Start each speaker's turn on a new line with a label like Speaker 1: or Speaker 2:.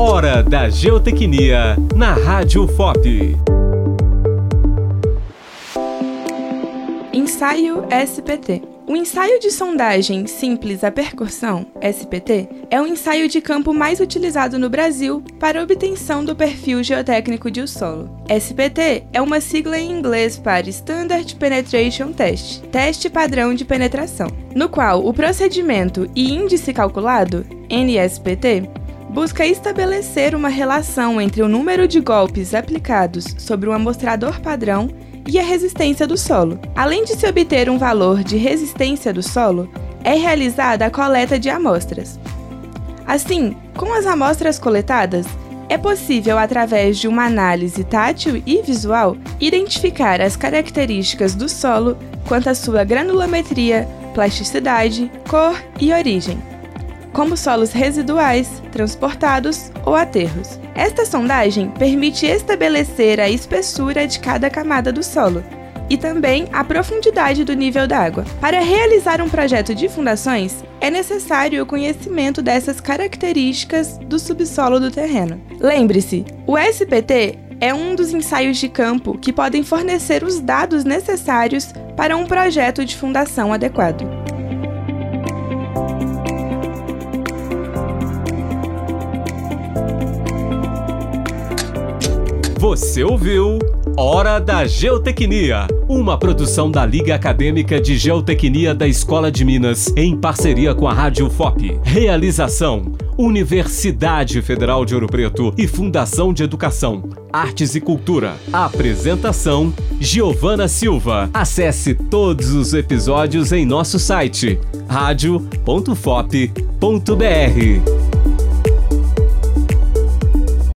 Speaker 1: Hora da Geotecnia na Rádio FOP.
Speaker 2: Ensaio SPT. O ensaio de sondagem simples à percussão, SPT, é o ensaio de campo mais utilizado no Brasil para obtenção do perfil geotécnico de um solo. SPT é uma sigla em inglês para Standard Penetration Test, teste padrão de penetração, no qual o procedimento e índice calculado, NSPT, busca estabelecer uma relação entre o número de golpes aplicados sobre um amostrador padrão e a resistência do solo. Além de se obter um valor de resistência do solo, é realizada a coleta de amostras. Assim, com as amostras coletadas, é possível, através de uma análise tátil e visual, identificar as características do solo quanto à sua granulometria, plasticidade, cor e origem como solos residuais, transportados ou aterros. Esta sondagem permite estabelecer a espessura de cada camada do solo e também a profundidade do nível d'água. Para realizar um projeto de fundações, é necessário o conhecimento dessas características do subsolo do terreno. Lembre-se, o SPT é um dos ensaios de campo que podem fornecer os dados necessários para um projeto de fundação adequado.
Speaker 1: Você ouviu Hora da Geotecnia, uma produção da Liga Acadêmica de Geotecnia da Escola de Minas, em parceria com a Rádio FOP. Realização: Universidade Federal de Ouro Preto e Fundação de Educação, Artes e Cultura. Apresentação: Giovana Silva. Acesse todos os episódios em nosso site radio.fop.br.